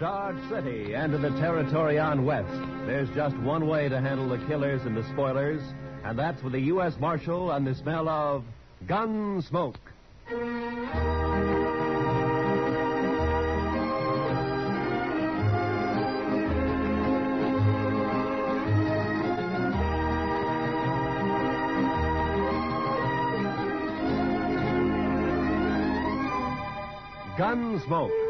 Dodge City and to the territory on west, there's just one way to handle the killers and the spoilers, and that's with the U.S. Marshal and the smell of gun smoke. Gunsmoke,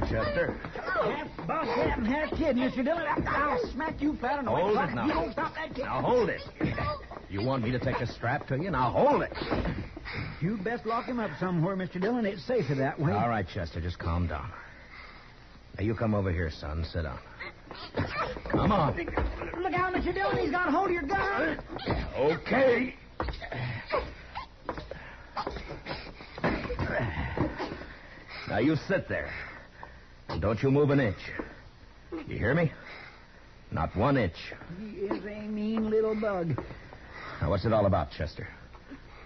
There, Chester? Half boss, half, half kid, Mr. Dillon. I'll smack you flat on the Hold it now. You don't stop that kid. Now hold it. You want me to take a strap to you? Now hold it. You'd best lock him up somewhere, Mr. Dillon. It's safer that way. All right, Chester, just calm down. Now, you come over here, son. Sit down. Come on. Look out, Mr. Dillon. He's got hold of your gun. Okay. Now, you sit there. And don't you move an inch. You hear me? Not one inch. He is a mean little bug. Now, what's it all about, Chester?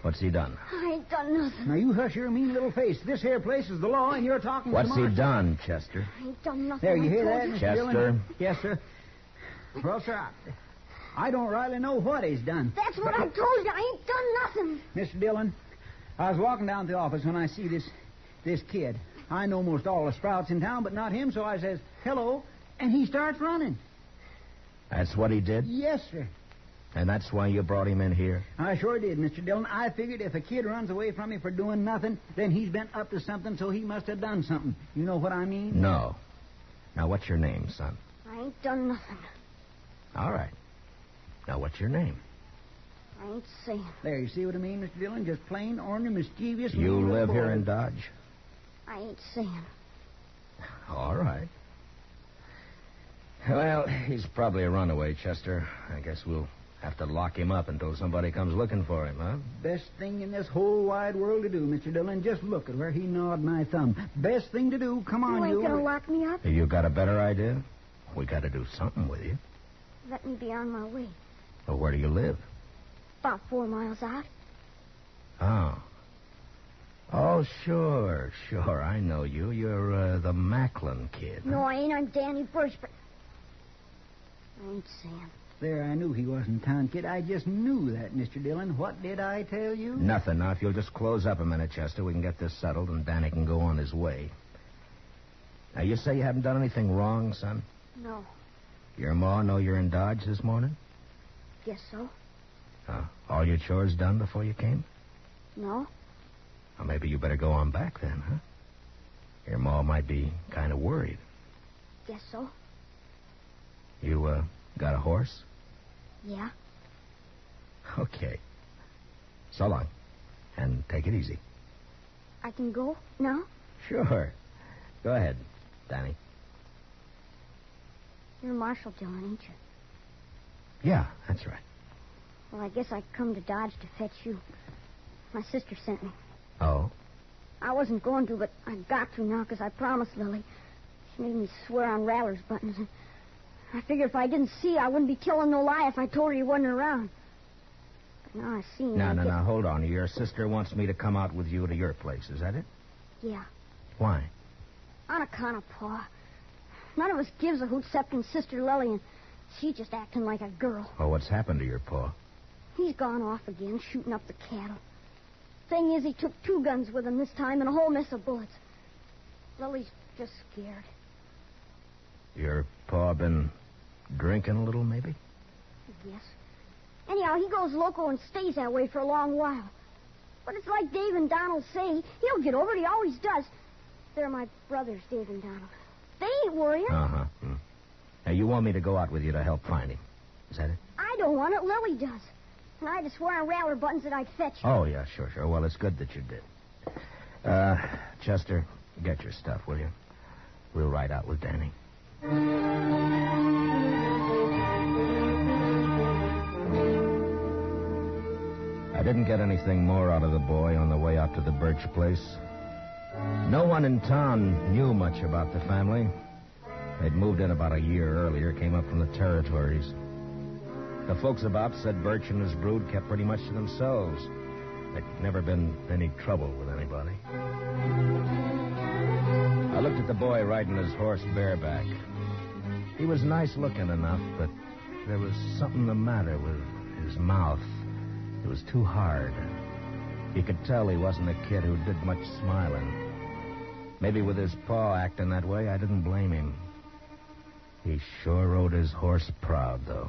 What's he done? I ain't done nothing. Now, you hush your mean little face. This here place is the law, and you're talking about. What's to he done, Chester? I ain't done nothing. There, you I hear that, you. Mr. Chester? Dillon? Yes, sir. Well, sir, I, I don't rightly know what he's done. That's what I told you. I ain't done nothing. Mr. Dillon, I was walking down to the office when I see this this kid. I know most all the sprouts in town, but not him, so I says, hello, and he starts running. That's what he did? Yes, sir. And that's why you brought him in here? I sure did, Mr. Dillon. I figured if a kid runs away from me for doing nothing, then he's been up to something, so he must have done something. You know what I mean? No. Now, what's your name, son? I ain't done nothing. All right. Now, what's your name? I ain't saying. There, you see what I mean, Mr. Dillon? Just plain, ornery, mischievous. You live little here in Dodge? I ain't saying. All right. Well, he's probably a runaway, Chester. I guess we'll have to lock him up until somebody comes looking for him, huh? Best thing in this whole wide world to do, Mr. Dillon. Just look at where he gnawed my thumb. Best thing to do. Come on, you ain't you. gonna lock me up? You got a better idea? We got to do something with you. Let me be on my way. Well, where do you live? About four miles out. Oh. Oh, sure, sure. I know you. You're uh, the Macklin kid. No, I ain't. I'm Danny Birch, but I ain't saying. There, I knew he wasn't town kid. I just knew that, Mr. Dillon. What did I tell you? Nothing. Now, if you'll just close up a minute, Chester, we can get this settled and Danny can go on his way. Now, you say you haven't done anything wrong, son? No, Your ma know you're in Dodge this morning? guess so. Uh, all your chores done before you came? No, Well, maybe you better go on back then, huh? Your ma might be kind of worried. guess so. You, uh, got a horse? Yeah. Okay. So long. And take it easy. I can go now. Sure. Go ahead, Danny. You're Marshal Dillon, ain't you? Yeah, that's right. Well, I guess I come to Dodge to fetch you. My sister sent me. Oh? I wasn't going to, but I got to now because I promised Lily. She made me swear on Rattler's buttons. And I figured if I didn't see, I wouldn't be telling no lie if I told her he wasn't around. But now I see. No, no, no. Hold on. Your sister wants me to come out with you to your place. Is that it? Yeah, Why? on account of Pa. None of us gives a hoot excepting Sister Lily, and she's just acting like a girl. Well, what's happened to your paw? He's gone off again, shooting up the cattle. Thing is, he took two guns with him this time and a whole mess of bullets. Lily's just scared. Your pa been drinking a little, maybe? Yes. Anyhow, he goes loco and stays that way for a long while. But it's like Dave and Donald say. He'll get over it. He always does. They're my brothers, Dave and Donald. They ain't worrying. Uh huh. Now, you want me to go out with you to help find him? Is that it? I don't want it. Lily does. And I to swear on rattler buttons that I'd fetch her. Oh, yeah, sure, sure. Well, it's good that you did. Uh, Chester, get your stuff, will you? We'll ride out with Danny. I didn't get anything more out of the boy on the way out to the Birch place. No one in town knew much about the family. They'd moved in about a year earlier, came up from the territories. The folks about said Birch and his brood kept pretty much to themselves. There'd never been any trouble with anybody. I looked at the boy riding his horse bareback. He was nice looking enough, but there was something the matter with his mouth. It was too hard. You could tell he wasn't a kid who did much smiling. Maybe with his paw acting that way, I didn't blame him. He sure rode his horse proud, though.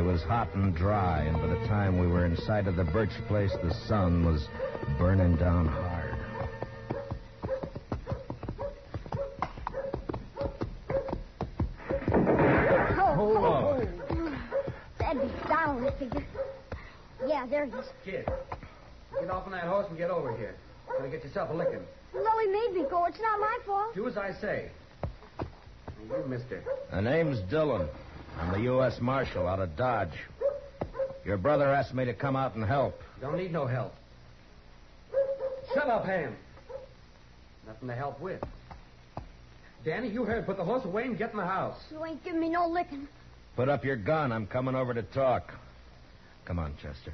It was hot and dry, and by the time we were inside of the birch place, the sun was burning down hard. Oh, Oh. That'd be Donald, I figure. Yeah, there he is. Kid, get off on that horse and get over here. Gonna get yourself a licking. Lily made me go. It's not my fault. Do as I say. Hey, You, mister. The name's Dillon. I'm the U.S. Marshal out of Dodge. Your brother asked me to come out and help. Don't need no help. Shut up, Ham. Nothing to help with. Danny, you heard. Put the horse away and get in the house. You ain't giving me no licking. Put up your gun. I'm coming over to talk. Come on, Chester.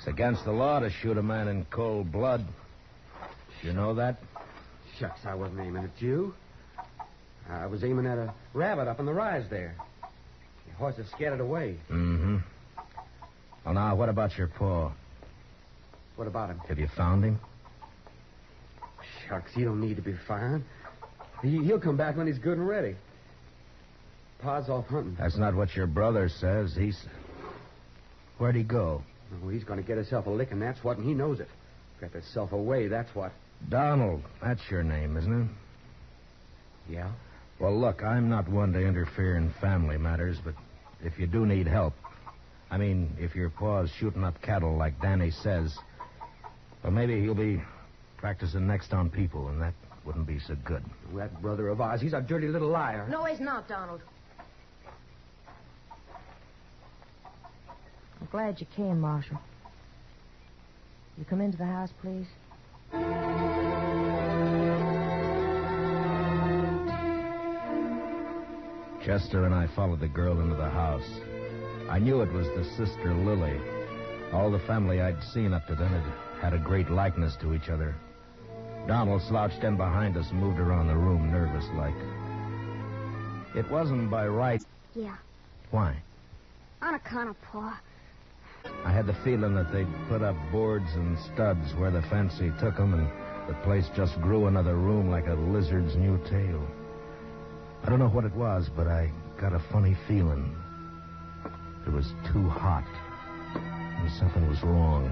It's against the law to shoot a man in cold blood. You know that? Shucks, I wasn't aiming at you. I was aiming at a rabbit up in the rise there. The horse had scared it away. Mm-hmm. Well, now, what about your paw? What about him? Have you found him? Shucks, he don't need to be found. He, he'll come back when he's good and ready. Pa's off hunting. That's not what your brother says. He's. Where'd he go? Oh, he's going to get himself a lick, and that's what, and he knows it. Got himself away, that's what. Donald. That's your name, isn't it? Yeah? Well, look, I'm not one to interfere in family matters, but if you do need help, I mean, if your paw's shooting up cattle like Danny says, well, maybe he'll be practicing next on people, and that wouldn't be so good. That brother of ours, he's a dirty little liar. No, he's not, Donald. Glad you came, Marshal. You come into the house, please? Chester and I followed the girl into the house. I knew it was the sister Lily. All the family I'd seen up to then had had a great likeness to each other. Donald slouched in behind us and moved around the room nervous like. It wasn't by right. Yeah, Why? on account of Pa. I had the feeling that they'd put up boards and studs where the fancy took 'em, and the place just grew another room like a lizard's new tail. I don't know what it was, but I got a funny feeling. It was too hot, and something was wrong.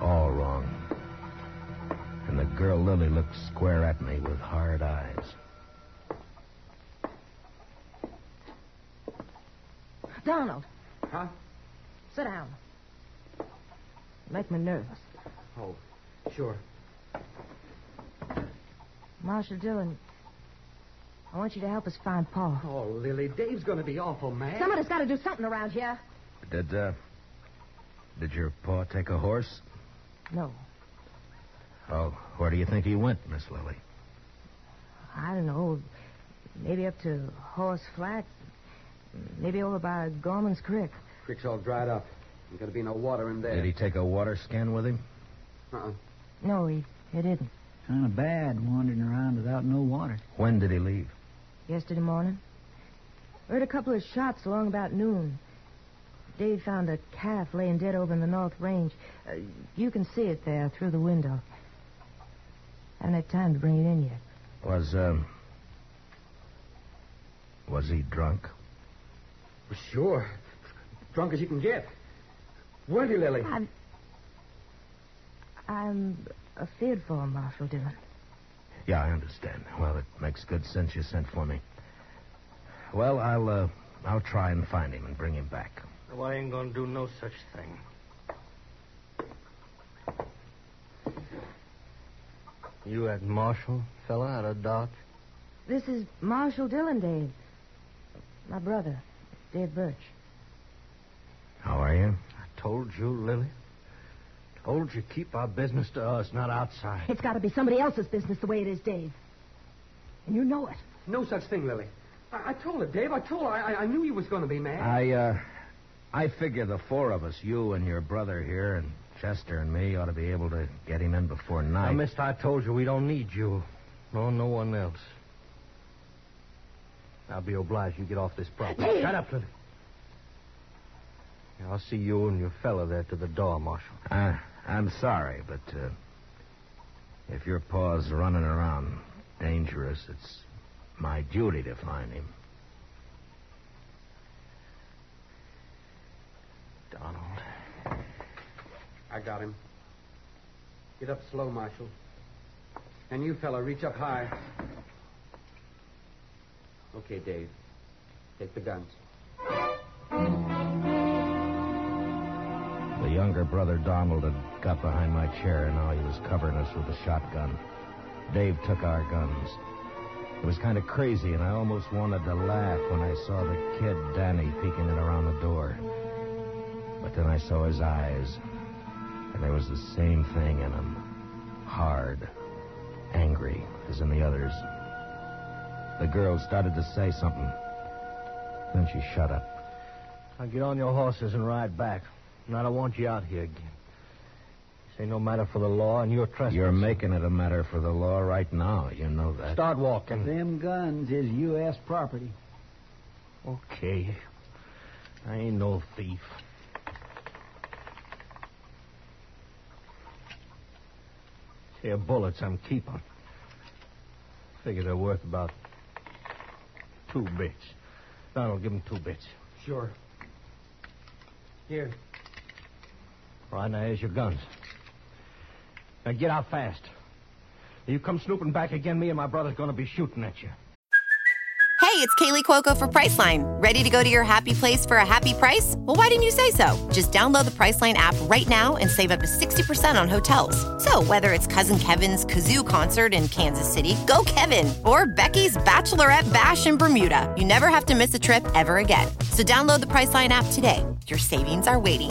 All wrong. And the girl Lily looked square at me with hard eyes. Donald, Huh? Sit down. You make me nervous. Oh, sure. Marshal Dillon, I want you to help us find Paul. Oh, Lily, Dave's going to be awful mad. Somebody's got to do something around here. Did, uh. Did your paw take a horse? No, Oh, where do you think he went, Miss Lily? I don't know. Maybe up to Horse Flat. Maybe over by Gorman's Creek. Creek's all dried up. Ain't going to be no water in there. Did he take a water skin with him? Uh-uh. No, he, he didn't. Kind of bad wandering around without no water. When did he leave? Yesterday morning. Heard a couple of shots along about noon. Dave found a calf laying dead over in the North Range. Uh, you can see it there through the window. Haven't had time to bring it in yet. Was, um. Was he drunk? Sure. Drunk as you can get. Weren't you, Lily? I'm. I'm afraid for Marshal Dillon. Yeah, I understand. Well, it makes good sense you sent for me. Well, I'll uh, I'll try and find him and bring him back. Well, I ain't gonna do no such thing. You that Marshal fella out of Dodge? This is Marshal Dillon, Dave. My brother, Dave Birch. How are you? I told you, Lily. Told you keep our business to us, not outside. It's got to be somebody else's business the way it is, Dave. And you know it. No such thing, Lily. I, I told her, Dave. I told her. I, I- I knew you was going to be mad. I uh, I figure the four of us, you and your brother here, and Chester and me, ought to be able to get him in before Now, night. mister, I told you we don't need you. No, no one else. I'll be obliged you get off this property. Shut up, Lily. Yeah, I'll see you and your fella there to the door, Marshal. Uh, I'm sorry, but uh, if your paw's running around dangerous, it's my duty to find him. Donald. I got him. Get up slow, Marshal. And you, fella, reach up high. Okay, Dave. Take the guns. The younger brother Donald had got behind my chair, and now he was covering us with a shotgun. Dave took our guns. It was kind of crazy, and I almost wanted to laugh when I saw the kid, Danny, peeking in around the door. But then I saw his eyes, and there was the same thing in them hard, angry, as in the others. The girl started to say something. Then she shut up. Now get on your horses and ride back. And I don't want you out here again. This ain't no matter for the law, and you're trespassing. You're making it a matter for the law right now. You know that. Start walking. Them guns is U.S. property. Okay. I ain't no thief. Here, bullets I'm keeping. Figure they're worth about two bits. Donald, give him two bits. Sure. Here. Right, now here's your guns. Now get out fast. You come snooping back again, me and my brother's gonna be shooting at you. Hey, it's Kaley Cuoco for Priceline. Ready to go to your happy place for a happy price? Well, why didn't you say so? Just download the Priceline app right now and save up to 60% on hotels. So, whether it's Cousin Kevin's Kazoo concert in Kansas City, go Kevin, or Becky's Bachelorette Bash in Bermuda, you never have to miss a trip ever again. So, download the Priceline app today. Your savings are waiting.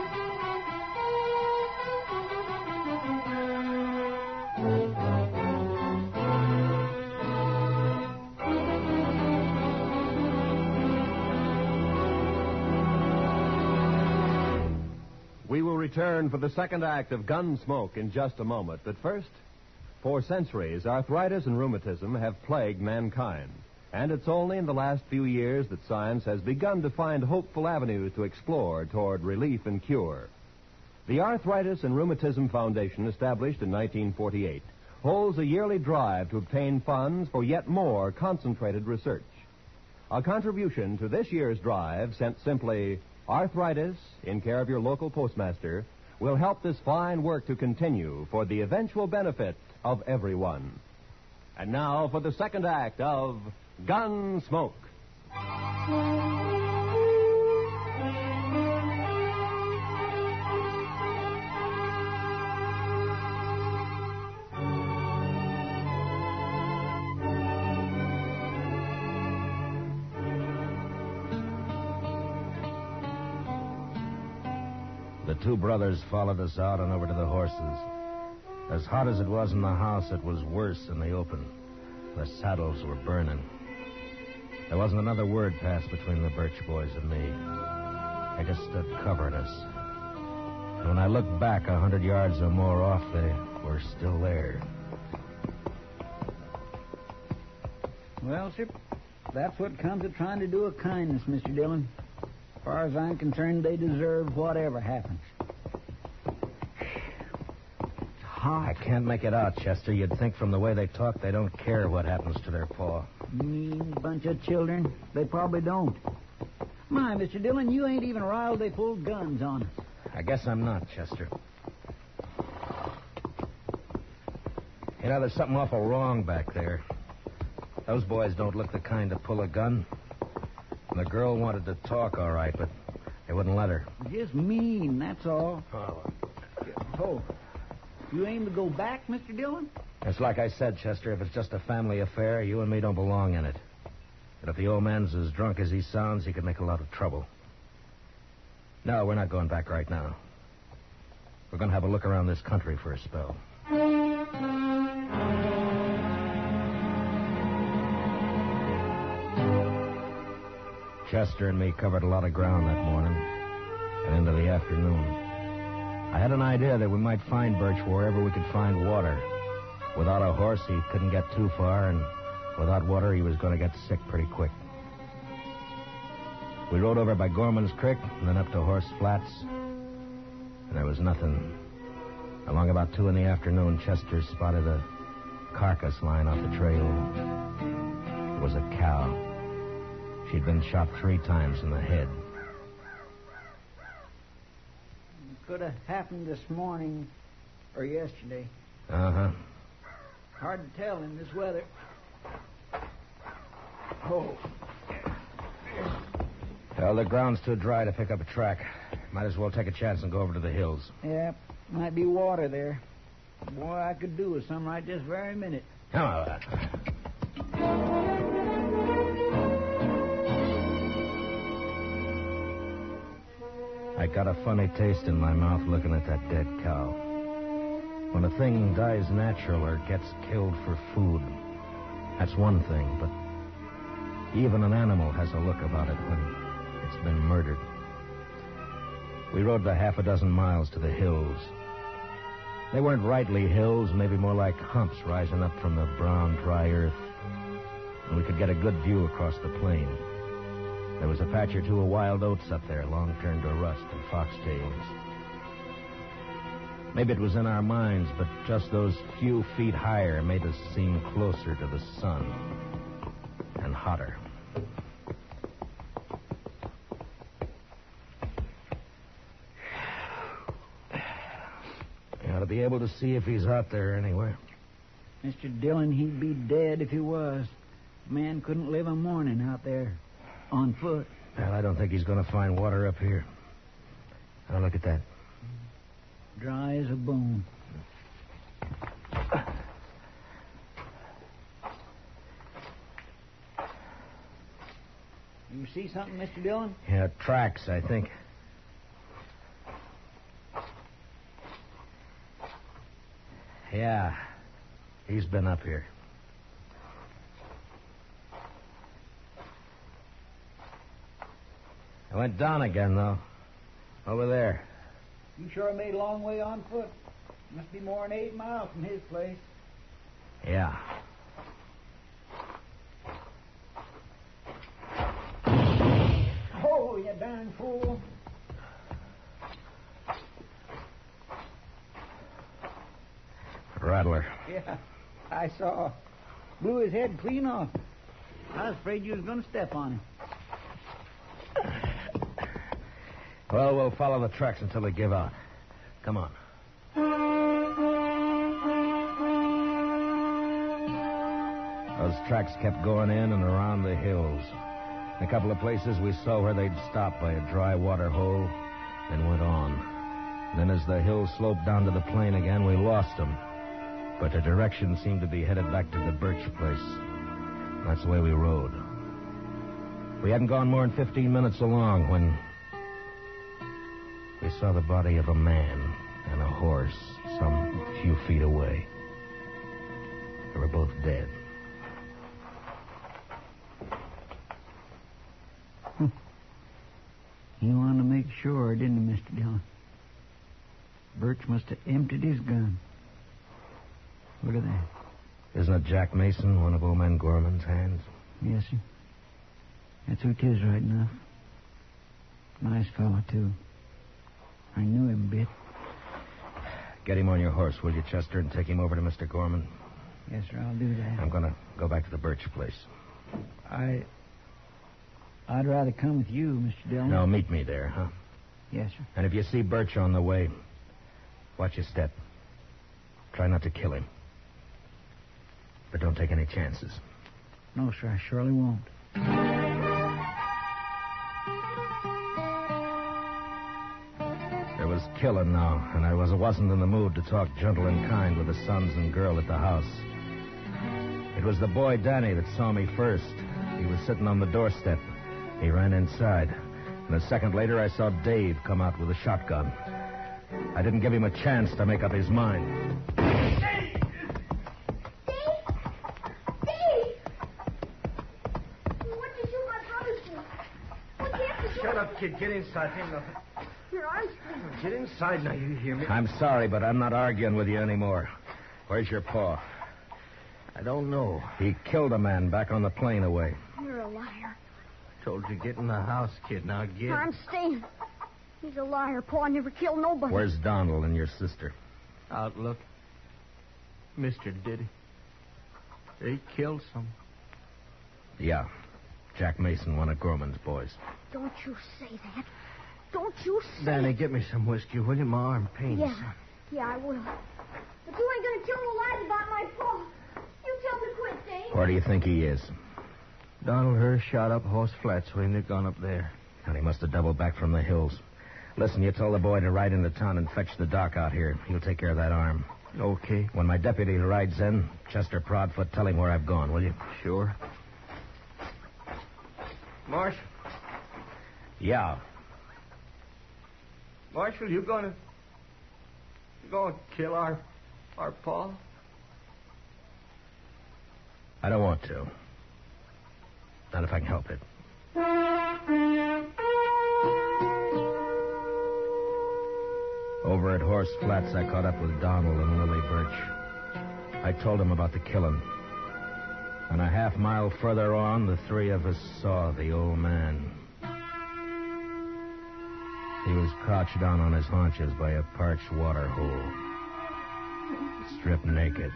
Return for the second act of Gunsmoke in just a moment. But first, for centuries, arthritis and rheumatism have plagued mankind. And it's only in the last few years that science has begun to find hopeful avenues to explore toward relief and cure. The Arthritis and Rheumatism Foundation, established in 1948, holds a yearly drive to obtain funds for yet more concentrated research. A contribution to this year's drive, sent simply Arthritis in care of your local postmaster, will help this fine work to continue for the eventual benefit of everyone. And now for the second act of Gunsmoke. Two brothers followed us out and over to the horses. As hot as it was in the house, it was worse in the open. The saddles were burning. There wasn't another word passed between the Birch boys and me. They just stood covering us. And when I looked back a hundred yards or more off, they were still there. Well, sir, that's what comes of trying to do a kindness, Mr. Dillon. As far as I'm concerned, they deserve whatever happens. hot. I can't make it out, Chester. You'd think from the way they talk they don't care what happens to their paw. Mean bunch of children. They probably don't. My, Mr. Dillon, you ain't even riled they pulled guns on us. I guess I'm not, Chester. You know, there's something awful wrong back there. Those boys don't look the kind to pull a gun. The girl wanted to talk, all right, but they wouldn't let her. Just mean, that's all. Oh. Oh. You aim to go back, Mr. Dillon? It's like I said, Chester, if it's just a family affair, you and me don't belong in it. But if the old man's as drunk as he sounds, he could make a lot of trouble. No, we're not going back right now. We're going to have a look around this country for a spell. Chester and me covered a lot of ground that morning and into the afternoon. I had an idea that we might find Birch wherever we could find water. Without a horse, he couldn't get too far, and without water, he was going to get sick pretty quick. We rode over by Gorman's Creek and then up to Horse Flats, and there was nothing. Along about two in the afternoon, Chester spotted a carcass lying off the trail. It was a cow. She'd been shot three times in the head. Could have happened this morning or yesterday. Uh huh. Hard to tell in this weather. Oh, Well, the ground's too dry to pick up a track. Might as well take a chance and go over to the hills. yeah, might be water there. Boy, I could do with some right this very minute. Come on. I got a funny taste in my mouth looking at that dead cow. When a thing dies natural or gets killed for food, that's one thing, but even an animal has a look about it when it's been murdered. We rode the half a dozen miles to the hills. They weren't rightly hills, maybe more like humps rising up from the brown, dry earth. And we could get a good view across the plain. There was a patch or two of wild oats up there, long turned to rust and foxtails. Maybe it was in our minds, but just those few feet higher made us seem closer to the sun and hotter. Ought to be able to see if he's out there anywhere. Mr. Dillon, he'd be dead if he was. Man couldn't live a morning out there on foot. Well, I don't think he's going to find water up here. Now, look at that. Dry as a bone. You see something, Mr. Dillon? Yeah, tracks, I think. Yeah, he's been up here. I went down again, though. Over there. You sure made a long way on foot. Must be more than eight miles from his place. Yeah. Oh, you darn fool. Rattler. Yeah, I saw. Blew his head clean off. I was afraid you was going to step on him. Well, we'll follow the tracks until they give out. Come on. Those tracks kept going in and around the hills. In a couple of places, we saw where they'd stopped by a dry water hole, then went on. Then, as the hill sloped down to the plain again, we lost them. But the direction seemed to be headed back to the birch place. That's the way we rode. We hadn't gone more than 15 minutes along when we saw the body of a man and a horse some few feet away. They were both dead. Hmm. He wanted to make sure, didn't he, Mr. Dillon? Birch must have emptied his gun. Look at that. Isn't it Jack Mason, one of old man Gorman's hands? Yes, sir. That's who it is right enough. Nice fellow, too. I knew him a bit. Get him on your horse, will you, Chester, and take him over to Mr. Gorman? Yes, sir, I'll do that. I'm going to go back to the Birch place. I. I'd rather come with you, Mr. Dillon. No, meet me there, huh? Yes, sir. And if you see Birch on the way, watch your step. Try not to kill him. But don't take any chances. No, sir, I surely won't. Killing now, and I was, wasn't in the mood to talk gentle and kind with the sons and girl at the house. It was the boy Danny that saw me first. He was sitting on the doorstep. He ran inside. And a second later, I saw Dave come out with a shotgun. I didn't give him a chance to make up his mind. Dave! Dave! What did you my brother do? What happened to Shut up, kid. Get inside. Ain't nothing. Your arms. Get inside now, you hear me? I'm sorry, but I'm not arguing with you anymore. Where's your paw? I don't know. He killed a man back on the plane away. You're a liar. Told you get in the house, kid. Now get. I'm staying. He's a liar. Paw never killed nobody. Where's Donald and your sister? Out Outlook. Mister did he? They killed some. Yeah. Jack Mason, one of Gorman's boys. Don't you say that. Don't you say Danny, get me some whiskey, will you? My arm pains. Yeah. Yeah, I will. But you ain't gonna tell no lies about my Paul. You tell me quit, Dave. Where do you think he is? Donald Hurst shot up Horse Flats when they'd gone up there. And he must have doubled back from the hills. Listen, you tell the boy to ride into town and fetch the doc out here. He'll take care of that arm. Okay. When my deputy rides in, Chester Proudfoot, tell him where I've gone, will you? Sure. Marsh? Yeah. Marshal, you gonna. You gonna kill our. our Paul? I don't want to. Not if I can help it. Over at Horse Flats, I caught up with Donald and Lily Birch. I told them about the killing. And a half mile further on, the three of us saw the old man. He was crouched down on his haunches by a parched water hole, stripped naked.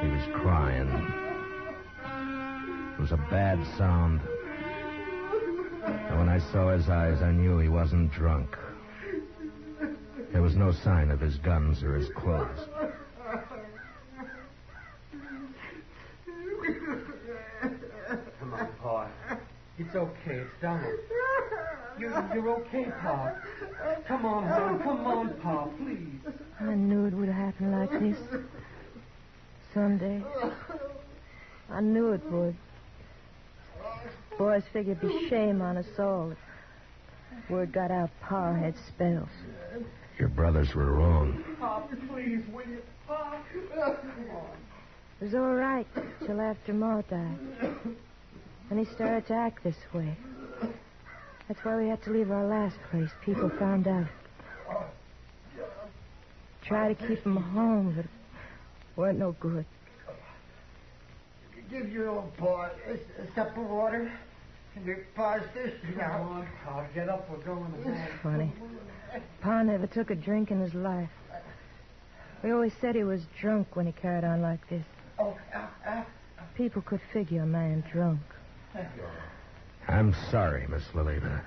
He was crying. It was a bad sound. And when I saw his eyes, I knew he wasn't drunk. There was no sign of his guns or his clothes. Come on, Pa. It's okay. It's Donald. You, you're okay, Pa. Come on, hon. Come on, Pa, please. I knew it would happen like this. Someday. I knew it would. Boys figured it'd be shame on us all if word got out Pa had spells. Your brothers were wrong. Pa, please, will you? Pa. It was all right till after Ma died. Then he started to act this way. That's why we had to leave our last place. People found out. Try to keep him home, but it weren't no good. Give your old boy a, a sup of water. And your pa's thirsty Come now. on, Pa. Get up. We're going to bed. Funny. Pa never took a drink in his life. We always said he was drunk when he carried on like this. Oh, uh, uh, People could figure a man drunk. I'm sorry, Miss Lily, but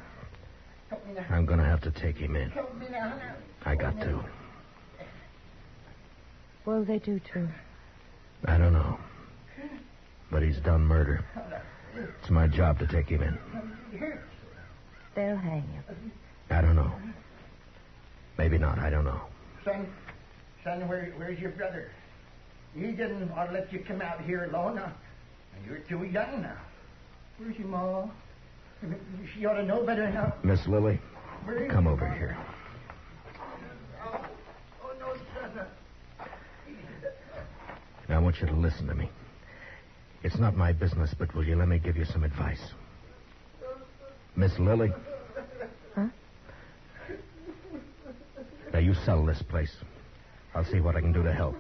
help me now. I'm going to have to take him in. Help me now. now. I got to. What'll they do to him? I don't know. But he's done murder. It's my job to take him in. They'll hang him. I don't know. Maybe not. I don't know. Son, son, where, where's your brother? He didn't want to let you come out here alone. Now. You're too young now. Where's your ma? She ought to know better now. Miss Lily, come over here. Oh, oh no, son. Now, I want you to listen to me. It's not my business, but will you let me give you some advice? Miss Lily? Huh? Now, you sell this place. I'll see what I can do to help.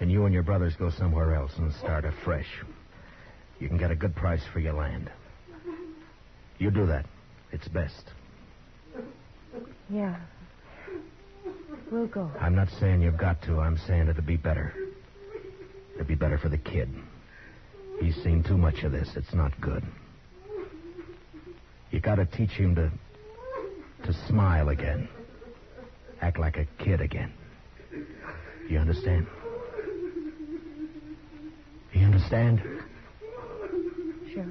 And you and your brothers go somewhere else and start afresh. You can get a good price for your land. You do that. It's best. Yeah. We'll go. I'm not saying you've got to. I'm saying it'd be better. It'd be better for the kid. He's seen too much of this. It's not good. You gotta teach him to to smile again. Act like a kid again. You understand? You understand? Sure.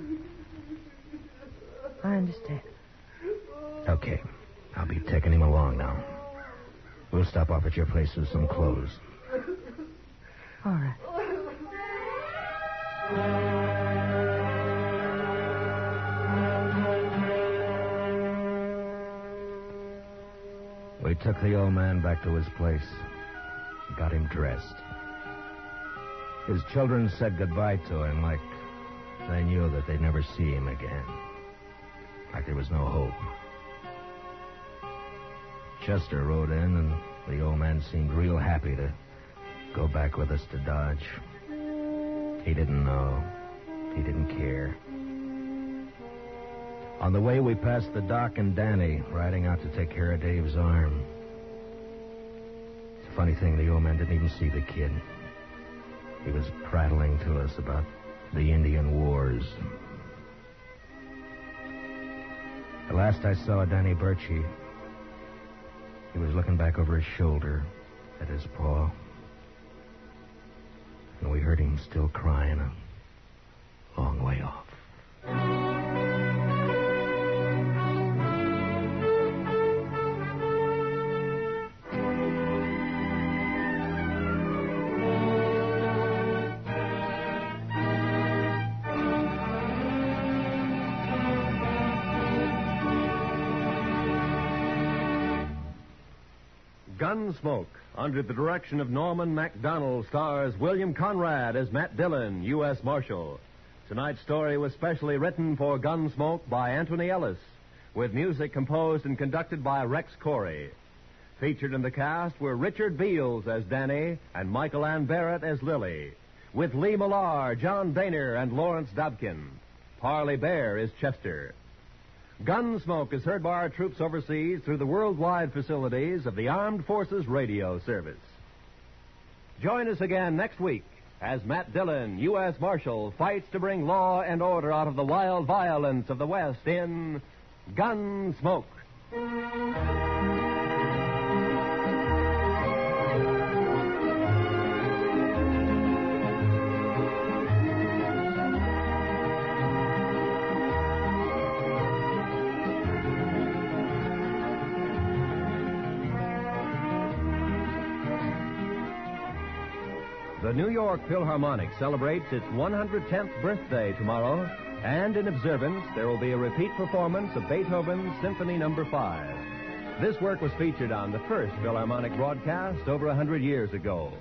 I understand. Okay. I'll be taking him along now. We'll stop off at your place with some clothes. All right. We took the old man back to his place. Got him dressed. His children said goodbye to him like they knew that they'd never see him again. Like there was no hope. Chester rode in, and the old man seemed real happy to go back with us to Dodge. He didn't know. He didn't care. On the way, we passed the doc and Danny riding out to take care of Dave's arm. It's a funny thing, the old man didn't even see the kid. He was prattling to us about the Indian Wars. The last I saw Danny Birchie, he was looking back over his shoulder at his paw. And we heard him still crying a long way off. Gunsmoke, under the direction of Norman Macdonnell, stars William Conrad as Matt Dillon, U.S. Marshal. Tonight's story was specially written for Gunsmoke by Antony Ellis, with music composed and conducted by Rex Koury. Featured in the cast were Richard Beals as Danny and Michael Ann Barrett as Lily, with Lee Millar, John Dehner, and Lawrence Dobkin. Parley Baer is Chester. Gunsmoke is heard by our troops overseas through the worldwide facilities of the Armed Forces Radio Service. Join us again next week as Matt Dillon, U.S. Marshal, fights to bring law and order out of the wild violence of the West in Gunsmoke. The New York Philharmonic celebrates its 110th birthday tomorrow, and in observance, there will be a repeat performance of Beethoven's Symphony Number 5. This work was featured on the first Philharmonic broadcast over a hundred years ago.